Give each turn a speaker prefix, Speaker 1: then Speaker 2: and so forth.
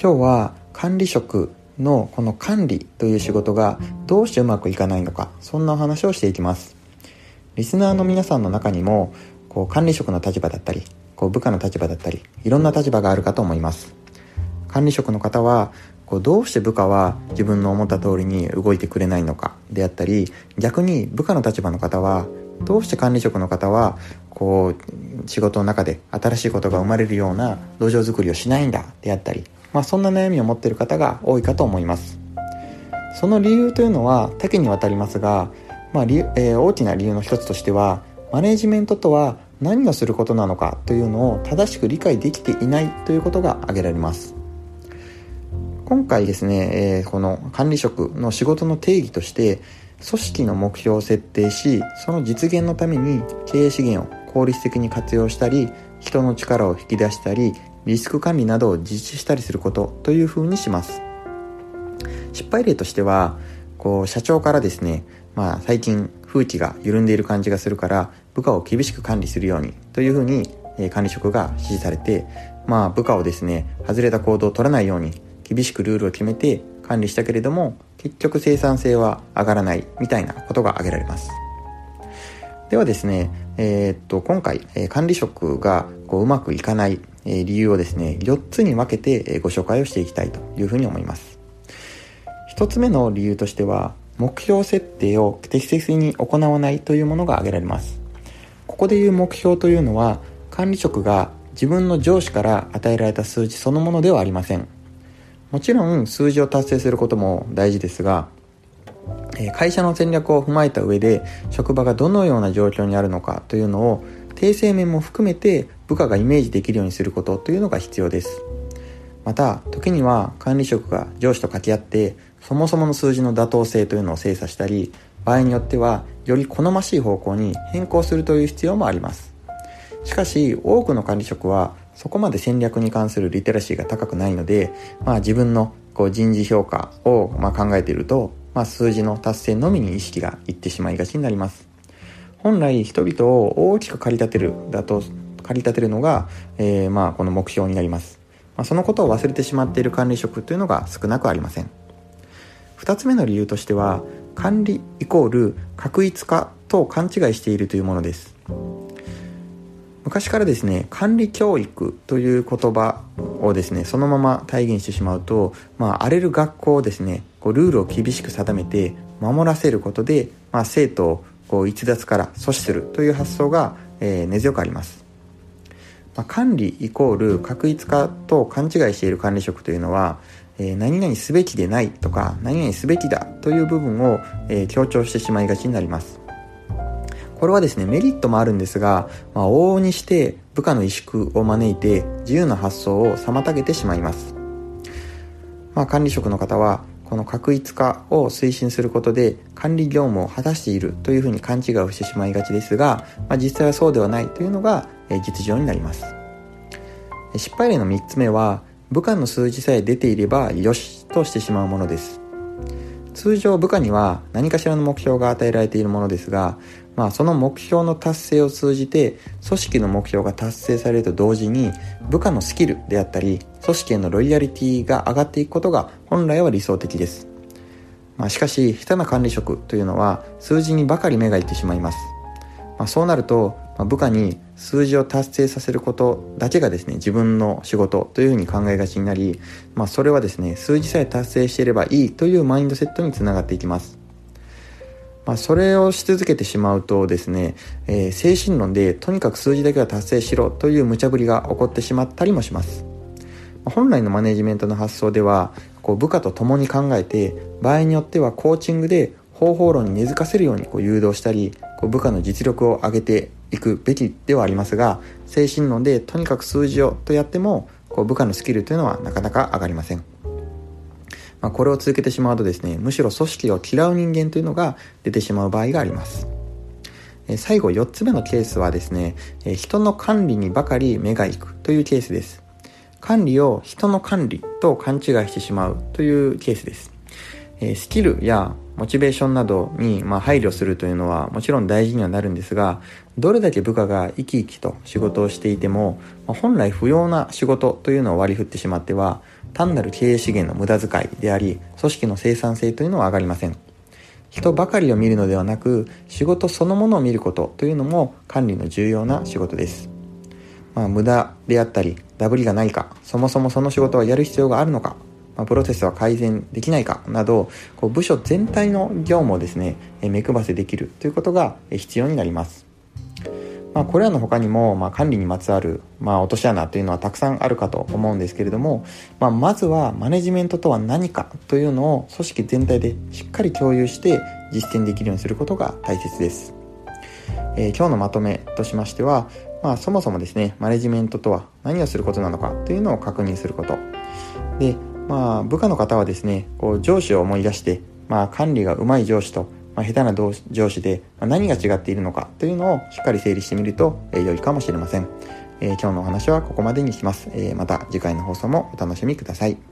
Speaker 1: 今日は管理職のこの管理という仕事がどうしてうまくいかないのかそんなお話をしていきます。リスナーの皆さんの中にもこう管理職の立場だったりこう部下の立場だったりいろんな立場があるかと思います。管理職の方はこうどうして部下は自分の思った通りに動いてくれないのかであったり逆に部下の立場の方はどうして管理職の方はこう仕事の中で新しいことが生まれるような土壌づくりをしないんだであったりまあ、そんな悩みを持っている方が多いかと思います。その理由というのは多岐にわたりますが、まあえー、大きな理由の一つとしてはマネジメントとは何をすることなのかというのを正しく理解できていないということが挙げられます。今回ですね、えー、この管理職の仕事の定義として組織の目標を設定しその実現のために経営資源を効率的に活用したり人の力を引き出したりリスク管理などを実施したりすることというふうにします。失敗例としてはこう社長からですね、まあ、最近風紀が緩んでいる感じがするから部下を厳しく管理するようにというふうに、え管理職が指示されて、まあ、部下をですね外れた行動を取らないように厳しくルールを決めて管理したけれども結局生産性は上がらないみたいなことが挙げられます。ではですね、えー、っと今回、管理職がこううまくいかない理由をですね、4つに分けて、ご紹介をしていきたいというふうに思います。1つ目の理由としては、目標設定を適切に行わないというものが挙げられます。ここでいう目標というのは、管理職が自分の上司から与えられた数字そのものではありません。もちろん数字を達成することも大事ですが、会社の戦略を踏まえた上で職場がどのような状況にあるのかというのを訂正面も含めて部下がイメージできるようにすることというのが必要です。また時には管理職が上司と掛け合ってそもそもの数字の妥当性というのを精査したり場合によってはより好ましい方向に変更するという必要もあります。しかし多くの管理職はそこまで戦略に関するリテラシーが高くないので、まあ、自分のこう人事評価をま考えていると、まあ、数字の達成のみに意識がいってしまいがちになります。本来人々を大きく駆り立てるだと駆り立てるのが、えー、まあこの目標になります、まあ、そのことを忘れてしまっている管理職というのが少なくありません。2つ目の理由としては管理イコール確一化と勘違いしているというものです。昔からですね管理教育という言葉をですねそのまま体現してしまうと、まあ、荒れる学校をですねこうルールを厳しく定めて守らせることで、まあ、生徒をこう逸脱から阻止するという発想が、え、根強くあります、まあ、管理イコール確一化と勘違いしている管理職というのは、え、何々すべきでないとか何々すべきだという部分を、え、強調してしまいがちになります。これはですねメリットもあるんですが、まあ、往々にして部下の萎縮を招いて自由な発想を妨げてしまいます、まあ、管理職の方はこの確一化を推進することで管理業務を果たしているというふうに勘違いをしてしまいがちですが、まあ、実際はそうではないというのが実情になります。失敗例の3つ目は部下の数字さえ出ていればよしとしてしまうものです。通常部下には何かしらの目標が与えられているものですがまあ、その目標の達成を通じて組織の目標が達成されると同時に部下のスキルであったり組織へのロイヤリティが上がっていくことが本来は理想的です、まあ、しかし下手な管理職というのは数字にばかり目がいってしまいます、まあ、そうなると、部下に数字を達成させることだけがですね自分の仕事というふうに考えがちになり、まあ、それはですね数字さえ達成していればいいというマインドセットにつながっていきますまあ、それをし続けてしまうとですね、えー、精神論でとにかく数字だけは達成しろという無茶ぶりが起こってしまったりもします。本来のマネジメントの発想ではこう部下と共に考えて場合によってはコーチングで方法論に根付かせるようにこう誘導したりこう部下の実力を上げていくべきではありますが精神論でとにかく数字をとやってもこう部下のスキルというのはなかなか上がりません。まあ、これを続けてしまうとですねむしろ組織を嫌う人間というのが出てしまう場合があります。最後4つ目のケースはですね人の管理にばかり目が行くというケースです。管理を人の管理と勘違いしてしまうというケースです。スキルやモチベーションなどにま配慮するというのはもちろん大事にはなるんですがどれだけ部下が生き生きと仕事をしていても本来不要な仕事というのを割り振ってしまっては単なる経営資源の無駄遣いであり、組織の生産性というのは上がりません。人ばかりを見るのではなく、仕事そのものを見ることというのも管理の重要な仕事です。まあ、無駄であったり、ダブりがないか、そもそもその仕事はやる必要があるのか、まあ、プロセスは改善できないかなど、こう部署全体の業務をですね、目配せできるということが必要になります。まあ、これらの他にも、まあ、管理にまつわる、まあ、落とし穴というのはたくさんあるかと思うんですけれども、まあ、まずはマネジメントとは何かというのを組織全体でしっかり共有して実践できるようにすることが大切です。えー、今日のまとめとしましては、まあ、そもそもですね、マネジメントとは何をすることなのかというのを確認すること。で、まあ、部下の方はですね、こう上司を思い出して、まあ、管理がうまい上司とまあ、下手な上司で何が違っているのかというのをしっかり整理してみると、え良いかもしれません。えー、今日のお話はここまでにします。えー、また次回の放送もお楽しみください。